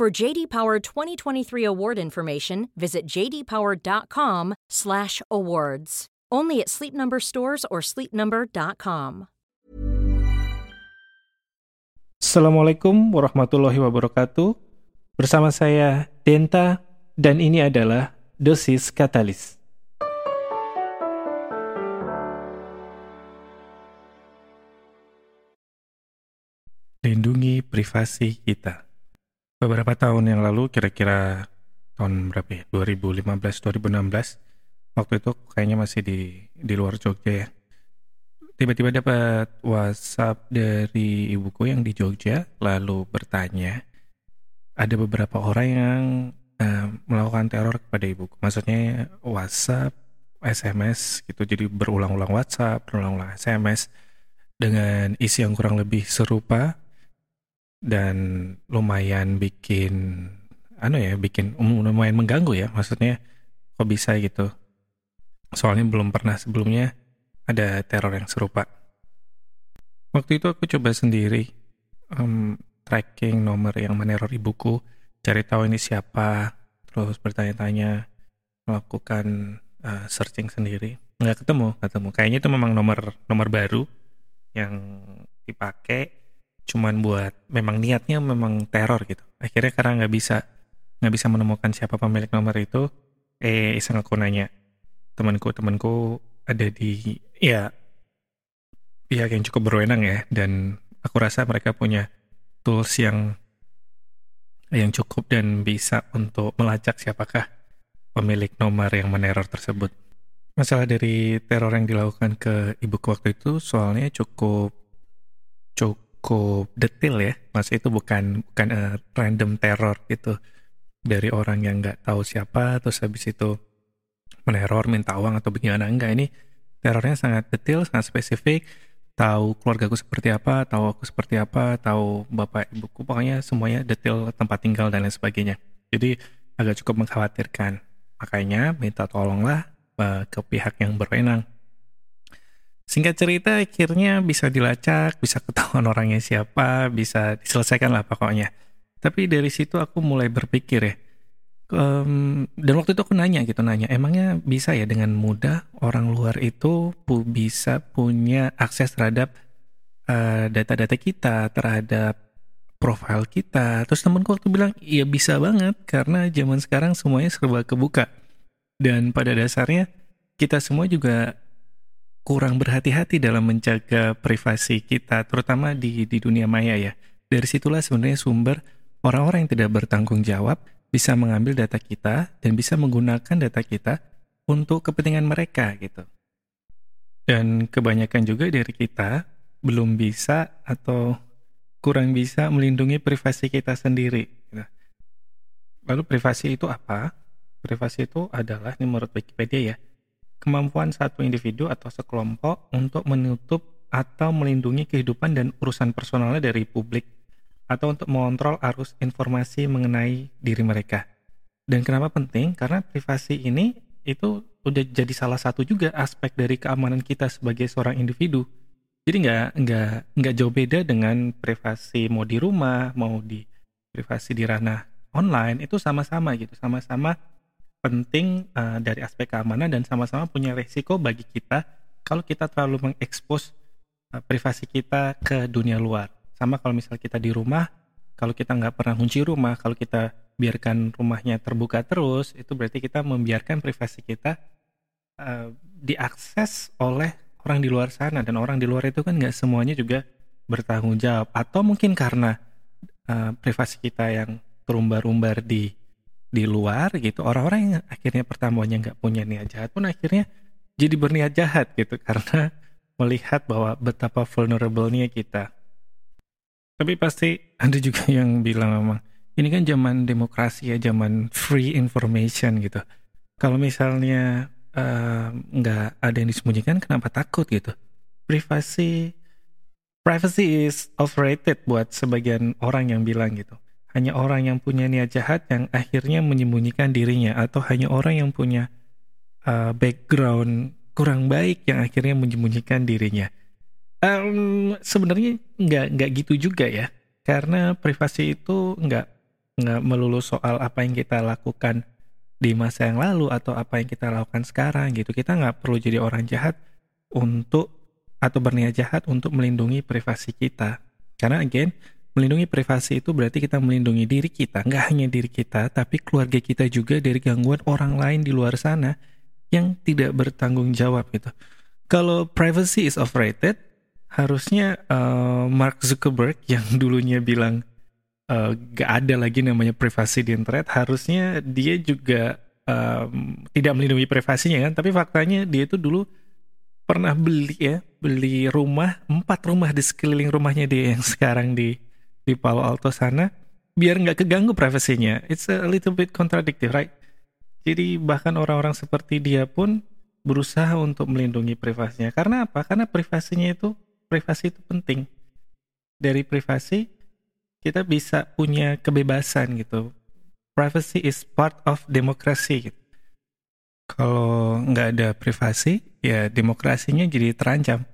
For JD Power 2023 award information, visit jdpower.com/awards. Only at Sleep Number stores or sleepnumber.com. Assalamualaikum warahmatullahi wabarakatuh. Bersama saya Denta dan ini adalah dosis katalis. Lindungi privasi kita. Beberapa tahun yang lalu, kira-kira tahun berapa ya? 2015-2016, waktu itu kayaknya masih di di luar Jogja ya. Tiba-tiba dapat WhatsApp dari ibuku yang di Jogja, lalu bertanya, ada beberapa orang yang uh, melakukan teror kepada ibuku. Maksudnya WhatsApp, SMS gitu, jadi berulang-ulang WhatsApp, berulang-ulang SMS dengan isi yang kurang lebih serupa dan lumayan bikin anu ya bikin um, lumayan mengganggu ya maksudnya kok bisa gitu. Soalnya belum pernah sebelumnya ada teror yang serupa. Waktu itu aku coba sendiri um, tracking nomor yang meneror ibuku cari tahu ini siapa terus bertanya-tanya melakukan uh, searching sendiri. Nggak ketemu ketemu. Kayaknya itu memang nomor nomor baru yang dipakai cuman buat memang niatnya memang teror gitu akhirnya karena nggak bisa nggak bisa menemukan siapa pemilik nomor itu eh iseng aku nanya temanku temanku ada di ya pihak yang cukup berwenang ya dan aku rasa mereka punya tools yang yang cukup dan bisa untuk melacak siapakah pemilik nomor yang meneror tersebut. Masalah dari teror yang dilakukan ke ibuku waktu itu soalnya cukup cukup cukup detail ya. Mas itu bukan bukan uh, random teror gitu. Dari orang yang nggak tahu siapa terus habis itu meneror minta uang atau bagaimana. Enggak ini terornya sangat detail sangat spesifik. Tahu keluargaku seperti apa tahu aku seperti apa tahu bapak ibuku pokoknya semuanya detail tempat tinggal dan lain sebagainya. Jadi agak cukup mengkhawatirkan. Makanya minta tolonglah uh, ke pihak yang berwenang Singkat cerita akhirnya bisa dilacak, bisa ketahuan orangnya siapa, bisa diselesaikan lah pokoknya. Tapi dari situ aku mulai berpikir ya, um, dan waktu itu aku nanya gitu nanya, emangnya bisa ya dengan mudah orang luar itu pu bisa punya akses terhadap eh, data-data uh, kita, terhadap profil kita. Terus temenku waktu bilang, iya bisa banget karena zaman sekarang semuanya serba kebuka. Dan pada dasarnya kita semua juga kurang berhati-hati dalam menjaga privasi kita, terutama di, di dunia maya ya. Dari situlah sebenarnya sumber orang-orang yang tidak bertanggung jawab bisa mengambil data kita dan bisa menggunakan data kita untuk kepentingan mereka gitu. Dan kebanyakan juga dari kita belum bisa atau kurang bisa melindungi privasi kita sendiri. Gitu. Lalu privasi itu apa? Privasi itu adalah, ini menurut Wikipedia ya, kemampuan satu individu atau sekelompok untuk menutup atau melindungi kehidupan dan urusan personalnya dari publik atau untuk mengontrol arus informasi mengenai diri mereka. Dan kenapa penting? Karena privasi ini itu udah jadi salah satu juga aspek dari keamanan kita sebagai seorang individu. Jadi nggak nggak nggak jauh beda dengan privasi mau di rumah, mau di privasi di ranah online itu sama-sama gitu, sama-sama penting uh, dari aspek keamanan dan sama-sama punya resiko bagi kita kalau kita terlalu mengekspos uh, privasi kita ke dunia luar. Sama kalau misal kita di rumah, kalau kita nggak pernah kunci rumah, kalau kita biarkan rumahnya terbuka terus, itu berarti kita membiarkan privasi kita uh, diakses oleh orang di luar sana dan orang di luar itu kan nggak semuanya juga bertanggung jawab atau mungkin karena uh, privasi kita yang terumbar-umbar di di luar gitu orang-orang yang akhirnya pertamanya nggak punya niat jahat pun akhirnya jadi berniat jahat gitu karena melihat bahwa betapa vulnerable-nya kita. Tapi pasti ada juga yang bilang memang ini kan zaman demokrasi ya, zaman free information gitu. Kalau misalnya uh, nggak ada yang disembunyikan, kenapa takut gitu? Privasi, privacy is overrated buat sebagian orang yang bilang gitu. Hanya orang yang punya niat jahat yang akhirnya menyembunyikan dirinya, atau hanya orang yang punya uh, background kurang baik yang akhirnya menyembunyikan dirinya. Um, Sebenarnya nggak nggak gitu juga ya, karena privasi itu nggak nggak melulu soal apa yang kita lakukan di masa yang lalu atau apa yang kita lakukan sekarang gitu. Kita nggak perlu jadi orang jahat untuk atau berniat jahat untuk melindungi privasi kita. Karena again, melindungi privasi itu berarti kita melindungi diri kita, nggak hanya diri kita, tapi keluarga kita juga dari gangguan orang lain di luar sana yang tidak bertanggung jawab gitu. Kalau privacy is overrated, harusnya uh, Mark Zuckerberg yang dulunya bilang uh, gak ada lagi namanya privasi di internet harusnya dia juga um, tidak melindungi privasinya kan tapi faktanya dia itu dulu pernah beli ya beli rumah empat rumah di sekeliling rumahnya dia yang sekarang di di Palo Alto sana biar nggak keganggu privasinya it's a little bit contradictory right jadi bahkan orang-orang seperti dia pun berusaha untuk melindungi privasinya karena apa karena privasinya itu privasi itu penting dari privasi kita bisa punya kebebasan gitu. Privacy is part of democracy. Gitu. Kalau nggak ada privasi, ya demokrasinya jadi terancam.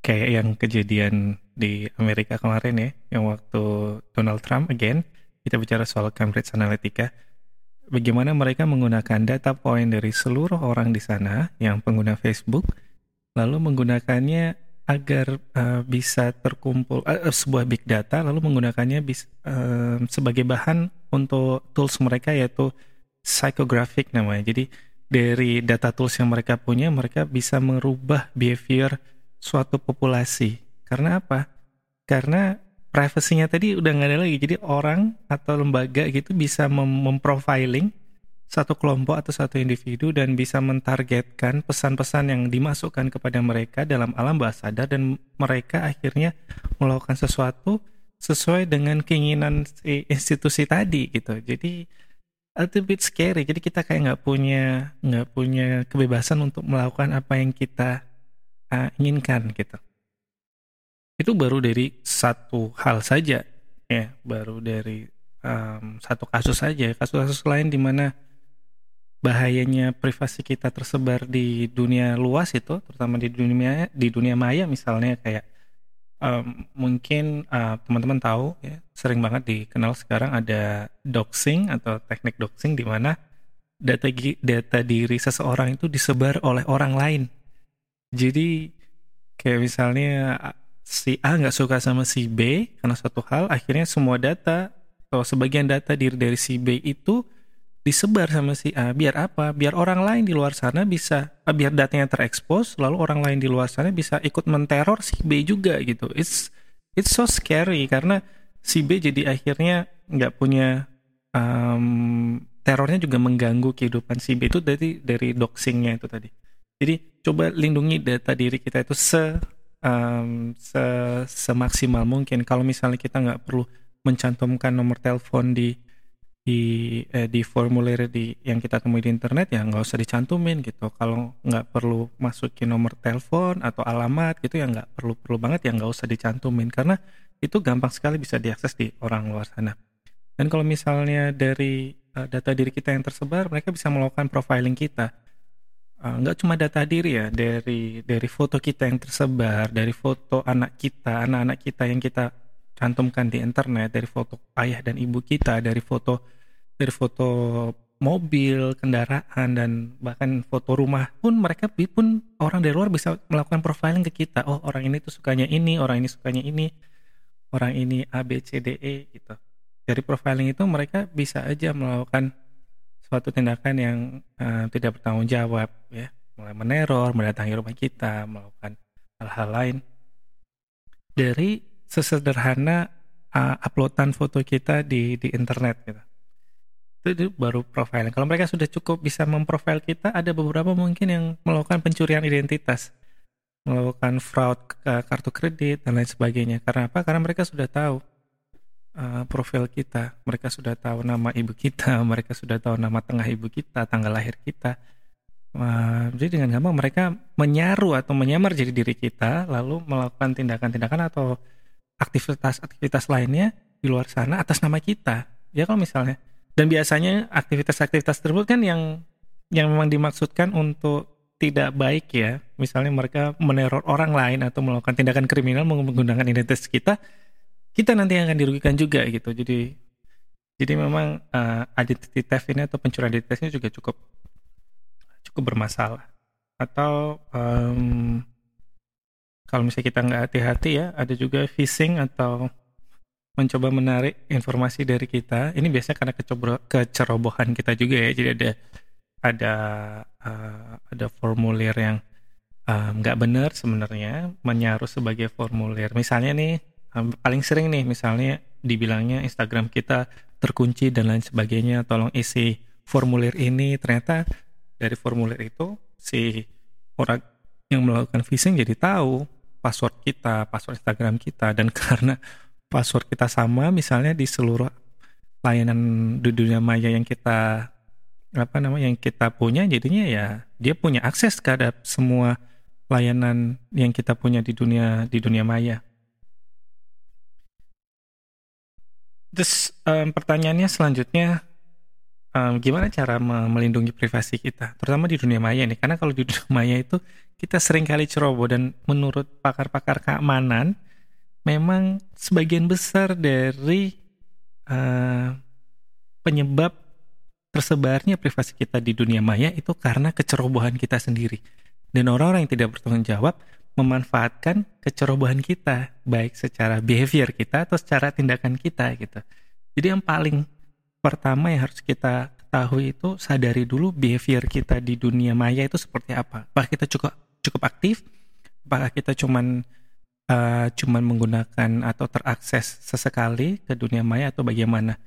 Kayak yang kejadian di Amerika kemarin ya, yang waktu Donald Trump again, kita bicara soal Cambridge Analytica, bagaimana mereka menggunakan data point dari seluruh orang di sana yang pengguna Facebook, lalu menggunakannya agar uh, bisa terkumpul uh, sebuah big data lalu menggunakannya bis, uh, sebagai bahan untuk tools mereka yaitu psychographic namanya. Jadi dari data tools yang mereka punya mereka bisa merubah behavior suatu populasi. Karena apa? Karena privasinya tadi udah nggak ada lagi. Jadi orang atau lembaga gitu bisa mem memprofiling satu kelompok atau satu individu dan bisa mentargetkan pesan-pesan yang dimasukkan kepada mereka dalam alam bawah sadar dan mereka akhirnya melakukan sesuatu sesuai dengan keinginan si institusi tadi gitu. Jadi a little bit scary. Jadi kita kayak nggak punya nggak punya kebebasan untuk melakukan apa yang kita uh, inginkan gitu. Itu baru dari satu hal saja ya, baru dari um, satu kasus saja. Kasus-kasus lain di mana bahayanya privasi kita tersebar di dunia luas itu, terutama di dunia di dunia maya misalnya kayak um, mungkin uh, teman-teman tahu ya sering banget dikenal sekarang ada doxing atau teknik doxing di mana data data diri seseorang itu disebar oleh orang lain. Jadi kayak misalnya si A nggak suka sama si B karena suatu hal, akhirnya semua data atau sebagian data diri dari si B itu disebar sama si A. Biar apa? Biar orang lain di luar sana bisa ah, biar datanya terekspos lalu orang lain di luar sana bisa ikut menteror si B juga gitu. It's it's so scary karena si B jadi akhirnya nggak punya um, terornya juga mengganggu kehidupan si B. Itu dari dari doxingnya itu tadi jadi coba lindungi data diri kita itu se um, se semaksimal mungkin. Kalau misalnya kita nggak perlu mencantumkan nomor telepon di di eh, di formulir di yang kita temui di internet ya nggak usah dicantumin gitu. Kalau nggak perlu masukin nomor telepon atau alamat gitu ya nggak perlu perlu banget ya nggak usah dicantumin. Karena itu gampang sekali bisa diakses di orang luar sana. Dan kalau misalnya dari uh, data diri kita yang tersebar mereka bisa melakukan profiling kita uh, nggak cuma data diri ya dari dari foto kita yang tersebar dari foto anak kita anak-anak kita yang kita cantumkan di internet dari foto ayah dan ibu kita dari foto dari foto mobil kendaraan dan bahkan foto rumah pun mereka pun orang dari luar bisa melakukan profiling ke kita. Oh orang ini tuh sukanya ini orang ini sukanya ini orang ini A B C D E gitu. Dari profiling itu mereka bisa aja melakukan suatu tindakan yang uh, tidak bertanggung jawab ya mulai meneror mendatangi rumah kita melakukan hal-hal lain dari sesederhana uh, uploadan foto kita di di internet gitu. Itu, itu baru profiling. Kalau mereka sudah cukup bisa memprofil kita, ada beberapa mungkin yang melakukan pencurian identitas, melakukan fraud kartu kredit dan lain sebagainya. Karena apa? Karena mereka sudah tahu uh, profil kita. Mereka sudah tahu nama ibu kita, mereka sudah tahu nama tengah ibu kita, tanggal lahir kita. Uh, jadi dengan gampang mereka menyaru atau menyamar jadi diri kita, lalu melakukan tindakan-tindakan atau aktivitas-aktivitas lainnya di luar sana atas nama kita. Ya kalau misalnya. Dan biasanya aktivitas-aktivitas tersebut kan yang yang memang dimaksudkan untuk tidak baik ya. Misalnya mereka meneror orang lain atau melakukan tindakan kriminal menggunakan identitas kita, kita nanti akan dirugikan juga gitu. Jadi jadi memang uh, identity theft ini atau pencurian identitas ini juga cukup cukup bermasalah. Atau um, kalau misalnya kita nggak hati-hati ya, ada juga phishing atau mencoba menarik informasi dari kita. Ini biasanya karena kecerobohan kita juga ya. Jadi ada ada uh, ada formulir yang nggak um, benar sebenarnya menyaruh sebagai formulir. Misalnya nih paling sering nih misalnya dibilangnya Instagram kita terkunci dan lain sebagainya, tolong isi formulir ini. Ternyata dari formulir itu si orang yang melakukan phishing jadi tahu password kita, password Instagram kita dan karena password kita sama misalnya di seluruh layanan di dunia maya yang kita apa namanya yang kita punya jadinya ya dia punya akses terhadap semua layanan yang kita punya di dunia di dunia maya. Terus um, pertanyaannya selanjutnya um, gimana cara melindungi privasi kita, terutama di dunia maya nih? Karena kalau di dunia maya itu kita sering kali ceroboh dan menurut pakar-pakar keamanan memang sebagian besar dari uh, penyebab tersebarnya privasi kita di dunia maya itu karena kecerobohan kita sendiri. Dan orang-orang yang tidak bertanggung jawab memanfaatkan kecerobohan kita, baik secara behavior kita atau secara tindakan kita gitu. Jadi yang paling pertama yang harus kita ketahui itu sadari dulu behavior kita di dunia maya itu seperti apa. Apakah kita cukup cukup aktif? Apakah kita cuman uh, cuman menggunakan atau terakses sesekali ke dunia maya atau bagaimana?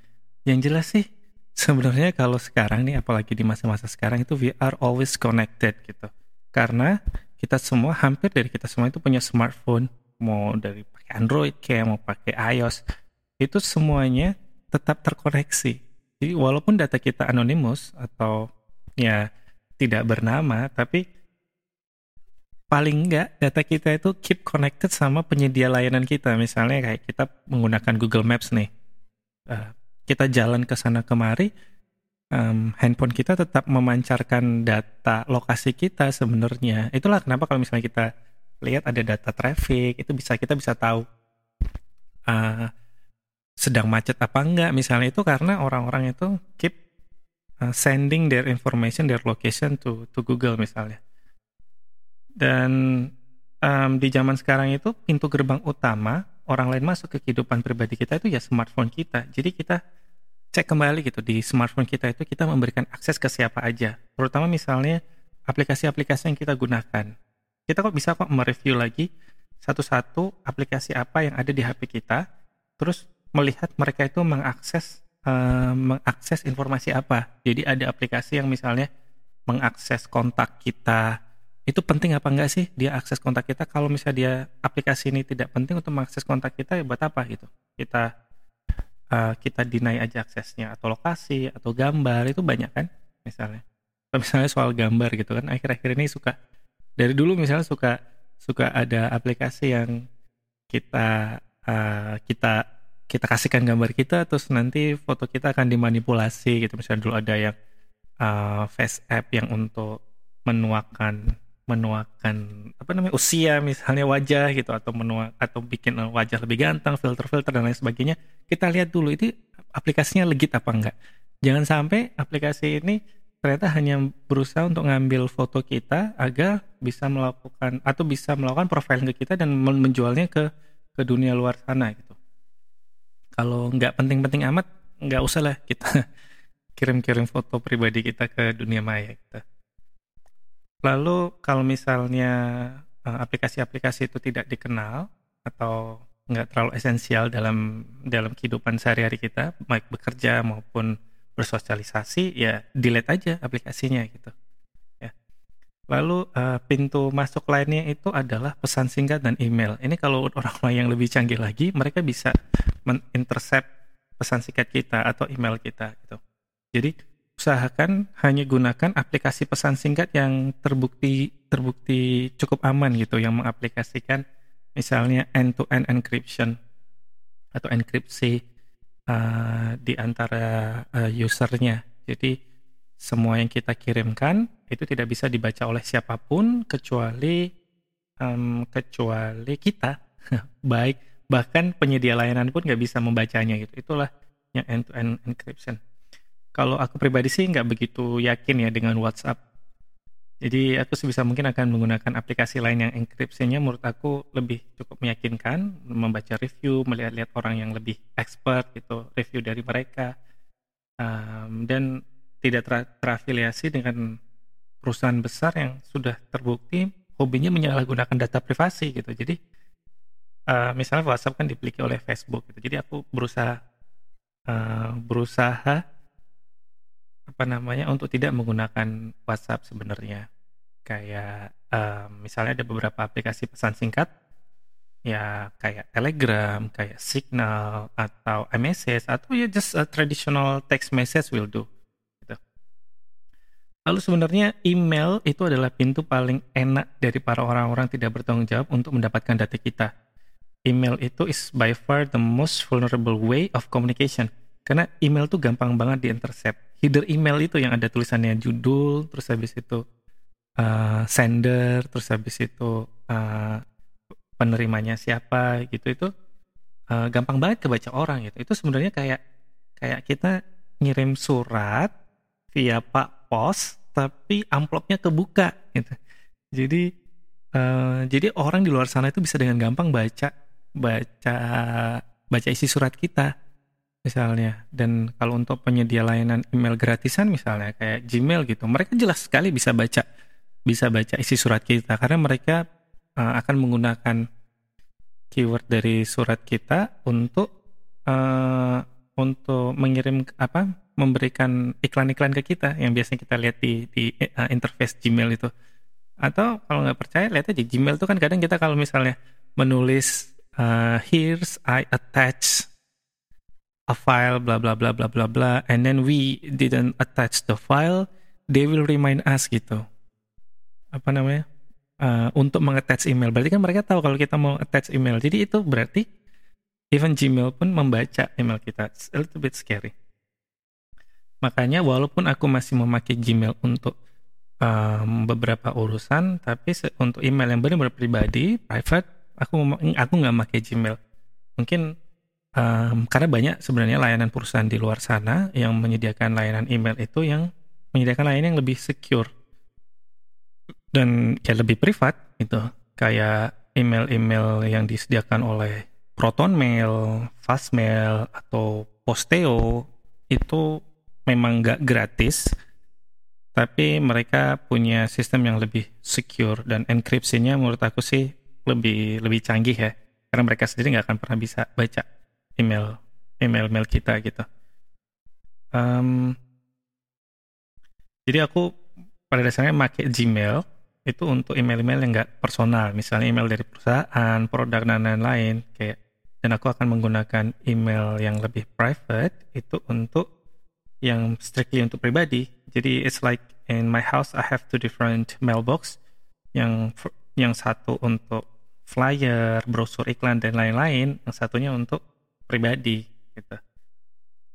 Yang jelas sih sebenarnya kalau sekarang nih apalagi di masa-masa sekarang itu we are always connected gitu karena kita semua hampir dari kita semua itu punya smartphone. Mau dari pakai Android kayak mau pakai iOS. Itu semuanya tetap terkoneksi jadi walaupun data kita anonymous atau ya tidak bernama tapi paling enggak data kita itu keep connected sama penyedia layanan kita. Misalnya kayak kita menggunakan Google Maps nih. Uh, kita jalan ke sana kemari, um, handphone kita tetap memancarkan data lokasi kita sebenarnya. Itulah kenapa kalau misalnya kita lihat ada data traffic, itu bisa kita bisa tahu uh, sedang macet apa enggak. Misalnya itu karena orang-orang itu keep uh, sending their information, their location to to Google misalnya. Dan um, di zaman sekarang itu pintu gerbang utama orang lain masuk ke kehidupan pribadi kita itu ya smartphone kita. Jadi kita cek kembali gitu di smartphone kita itu kita memberikan akses ke siapa aja. Terutama misalnya aplikasi-aplikasi yang kita gunakan. Kita kok bisa kok mereview lagi satu-satu aplikasi apa yang ada di HP kita, terus melihat mereka itu mengakses uh, mengakses informasi apa. Jadi ada aplikasi yang misalnya mengakses kontak kita, itu penting apa enggak sih dia akses kontak kita kalau misalnya dia aplikasi ini tidak penting untuk mengakses kontak kita ya buat apa gitu kita uh, kita deny aja aksesnya atau lokasi atau gambar itu banyak kan misalnya. Misalnya soal gambar gitu kan akhir-akhir ini suka dari dulu misalnya suka suka ada aplikasi yang kita uh, kita kita kasihkan gambar kita terus nanti foto kita akan dimanipulasi gitu. Misalnya dulu ada yang uh, face app yang untuk menuakan menuakan apa namanya usia misalnya wajah gitu atau menua atau bikin wajah lebih ganteng filter-filter dan lain sebagainya kita lihat dulu itu aplikasinya legit apa enggak jangan sampai aplikasi ini ternyata hanya berusaha untuk ngambil foto kita agar bisa melakukan atau bisa melakukan profiling ke kita dan menjualnya ke ke dunia luar sana gitu kalau nggak penting-penting amat nggak usah lah kita kirim-kirim foto pribadi kita ke dunia maya gitu. Lalu kalau misalnya eh, aplikasi-aplikasi itu tidak dikenal atau nggak terlalu esensial dalam dalam kehidupan sehari-hari kita, baik bekerja maupun bersosialisasi, ya delete aja aplikasinya gitu. Ya. Lalu uh, pintu masuk lainnya itu adalah pesan singkat dan email. Ini kalau orang-orang yang lebih canggih lagi, mereka bisa men-intercept pesan singkat kita atau email kita gitu. Jadi usahakan hanya gunakan aplikasi pesan singkat yang terbukti terbukti cukup aman gitu yang mengaplikasikan misalnya end-to-end encryption atau enkripsi uh, di antara uh, usernya. Jadi semua yang kita kirimkan itu tidak bisa dibaca oleh siapa pun kecuali um, kecuali kita. Baik bahkan penyedia layanan pun nggak bisa membacanya gitu. Itulah yang end-to-end encryption. Kalau aku pribadi sih nggak begitu yakin ya dengan WhatsApp jadi aku sebisa mungkin akan menggunakan aplikasi lain yang enkripsinya menurut aku lebih cukup meyakinkan, membaca review, melihat-lihat orang yang lebih expert gitu, review dari mereka, um, dan tidak ter terafiliasi dengan perusahaan besar yang sudah terbukti hobinya menyalahgunakan data privasi gitu. Jadi uh, misalnya WhatsApp kan dipiliki oleh Facebook gitu. Jadi aku berusaha uh, berusaha apa namanya untuk tidak menggunakan WhatsApp sebenarnya kayak um, misalnya ada beberapa aplikasi pesan singkat ya kayak Telegram, kayak Signal atau iMessage atau ya just a traditional text message will do. Gitu. Lalu sebenarnya email itu adalah pintu paling enak dari para orang-orang tidak bertanggung jawab untuk mendapatkan data kita. Email itu is by far the most vulnerable way of communication. Karena email tuh gampang banget di-intercept. Header email itu yang ada tulisannya judul, terus habis itu uh, sender terus habis itu uh, penerimanya siapa gitu. Itu uh, gampang banget kebaca orang gitu. Itu sebenarnya kayak kayak kita ngirim surat via pak pos tapi amplopnya kebuka gitu. Jadi uh, jadi orang di luar sana itu bisa dengan gampang baca baca baca isi surat kita misalnya. Dan kalau untuk penyedia layanan email gratisan misalnya kayak Gmail gitu mereka jelas sekali bisa baca bisa baca isi surat kita. Karena mereka uh, akan menggunakan keyword dari surat kita untuk uh, untuk mengirim apa memberikan iklan-iklan ke kita yang biasanya kita lihat di di uh, interface Gmail itu. Atau kalau nggak percaya lihat aja Gmail itu kan kadang kita kalau misalnya menulis uh, here's I attach a file bla bla bla bla bla bla and then we didn't attach the file they will remind us gitu apa namanya uh, untuk mengattach email. Berarti kan mereka tahu kalau kita mau attach email. Jadi itu berarti even Gmail pun membaca email kita. It's a little bit scary. Makanya walaupun aku masih memakai Gmail untuk um, beberapa urusan, tapi untuk email yang benar-benar pribadi, private, aku aku nggak pakai Gmail. Mungkin um, karena banyak sebenarnya layanan perusahaan di luar sana yang menyediakan layanan email itu yang menyediakan layanan yang lebih secure. Dan ya lebih privat gitu. Kayak email-email yang disediakan oleh ProtonMail, Fastmail atau Posteo itu memang nggak gratis. Tapi mereka punya sistem yang lebih secure dan enkripsinya menurut aku sih lebih lebih canggih ya. Karena mereka sendiri nggak akan pernah bisa baca email email email kita gitu um, jadi aku pada dasarnya pakai Gmail itu untuk email-email yang nggak personal, misalnya email dari perusahaan, produk dan lain-lain. Kayak dan aku akan menggunakan email yang lebih private itu untuk yang strictly untuk pribadi. Jadi it's like in my house I have two different mailbox yang yang satu untuk flyer, brosur iklan dan lain-lain, yang satunya untuk pribadi gitu.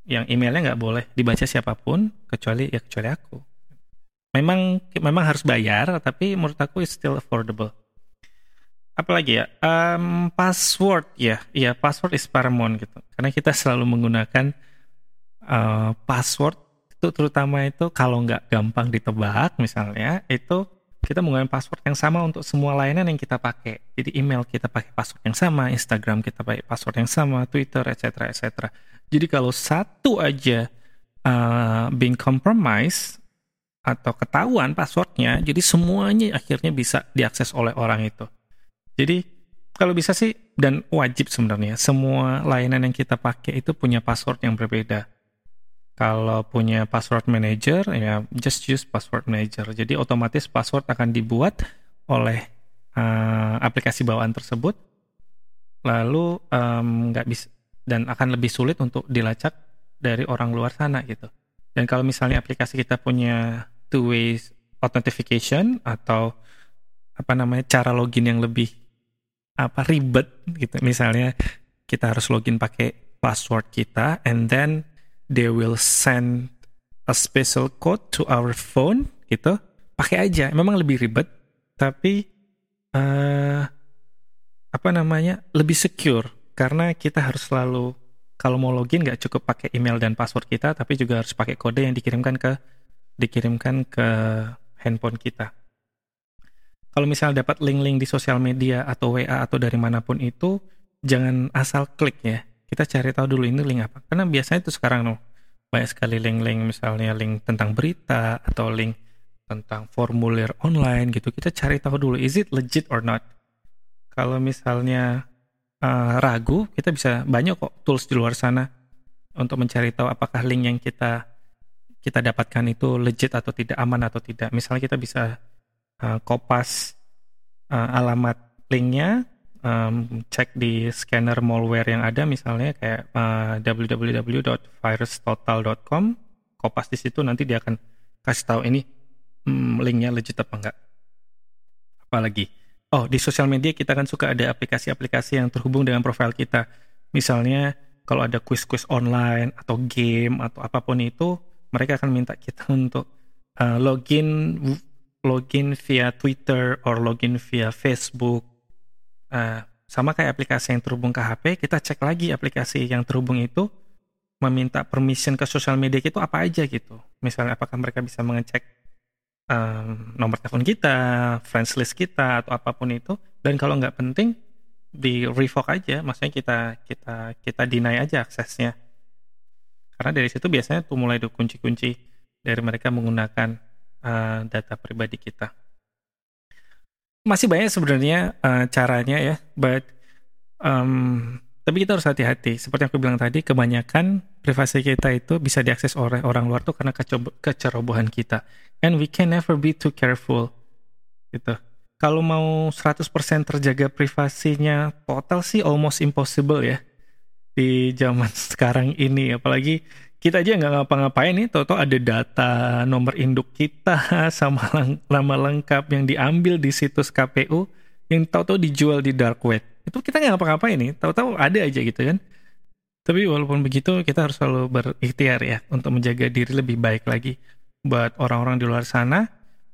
Yang emailnya nggak boleh dibaca siapa pun kecuali ya kecuali aku. Memang memang harus bayar tapi menurut aku it's still affordable. Apalagi ya um, password ya. Ya password is paramount gitu. Karena kita selalu menggunakan uh, password itu terutama itu kalau nggak gampang ditebak misalnya itu kita menggunakan password yang sama untuk semua layanan yang kita pakai jadi email kita pakai password yang sama Instagram kita pakai password yang sama Twitter etc etc jadi kalau satu aja uh, being compromised atau ketahuan passwordnya, jadi semuanya akhirnya bisa diakses oleh orang itu. Jadi kalau bisa sih dan wajib sebenarnya semua layanan yang kita pakai itu punya password yang berbeda. Kalau punya password manager ya just use password manager. Jadi otomatis password akan dibuat oleh uh, aplikasi bawaan tersebut. Lalu nggak um, bisa dan akan lebih sulit untuk dilacak dari orang luar sana gitu. Dan kalau misalnya aplikasi kita punya two ways authentication atau apa namanya cara login yang lebih apa ribet gitu. Misalnya kita harus login pakai password kita and then they will send a special code to our phone gitu. Pakai aja. Memang lebih ribet tapi uh, apa namanya? lebih secure karena kita harus selalu kalau mau login nggak cukup pakai email dan password kita, tapi juga harus pakai kode yang dikirimkan ke dikirimkan ke handphone kita. Kalau misalnya dapat link-link di sosial media atau WA atau dari mana pun itu, jangan asal klik ya. Kita cari tahu dulu ini link apa. Karena biasanya itu sekarang loh, banyak sekali link-link misalnya link tentang berita atau link tentang formulir online gitu. Kita cari tahu dulu, is it legit or not? Kalau misalnya uh, ragu, kita bisa banyak kok tools di luar sana untuk mencari tahu apakah link yang kita kita dapatkan itu legit atau tidak aman atau tidak. Misalnya kita bisa uh, kopas uh, alamat linknya, um, cek di scanner malware yang ada, misalnya kayak uh, www.virustotal.com, kopas di situ nanti dia akan kasih tahu ini hmm, linknya legit apa enggak. Apalagi Oh, di sosial media kita kan suka ada aplikasi-aplikasi yang terhubung dengan profil kita. Misalnya kalau ada quiz-quiz online atau game atau apa pun itu, mereka akan minta kita untuk uh, login login via Twitter or login via Facebook. Uh, sama kayak aplikasi yang terhubung ke HP, kita cek lagi aplikasi yang terhubung itu meminta permission ke sosial media itu apa aja gitu. Misalnya apakah mereka bisa mengecek um, nomor telepon kita, friends list kita atau apa pun itu. Dan kalau nggak penting di revoke aja, maksudnya kita kita kita deny aja aksesnya. Karena dari situ biasanya tuh mulai kunci-kunci dari mereka menggunakan uh, data pribadi kita. Masih banyak sebenarnya uh, caranya ya, but um, tapi kita harus hati-hati. Seperti yang aku bilang tadi, kebanyakan privasi kita itu bisa diakses oleh orang luar tuh karena kecerobohan kita. And we can never be too careful. Gitu. Kalau mau 100% terjaga privasinya total sih almost impossible ya. Di zaman sekarang ini. Apalagi kita aja nggak ngapa-ngapain nih, toto. Ada data nomor induk kita sama nama lengkap yang diambil di situs KPU yang tahu-tahu dijual di dark web. Itu kita nggak ngapa-ngapain nih. Tahu-tahu ada aja gitu kan. Tapi walaupun begitu kita harus selalu berikhtiar ya untuk menjaga diri lebih baik lagi buat orang-orang di luar sana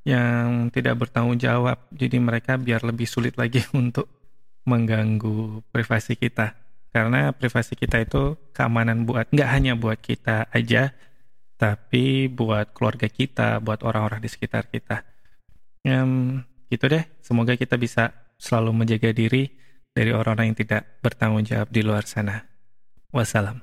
yang tidak bertanggung jawab. Jadi mereka biar lebih sulit lagi untuk mengganggu privasi kita karena privasi kita itu keamanan buat nggak hanya buat kita aja tapi buat keluarga kita buat orang-orang di sekitar kita um, gitu deh semoga kita bisa selalu menjaga diri dari orang-orang yang tidak bertanggung jawab di luar sana. Wassalam.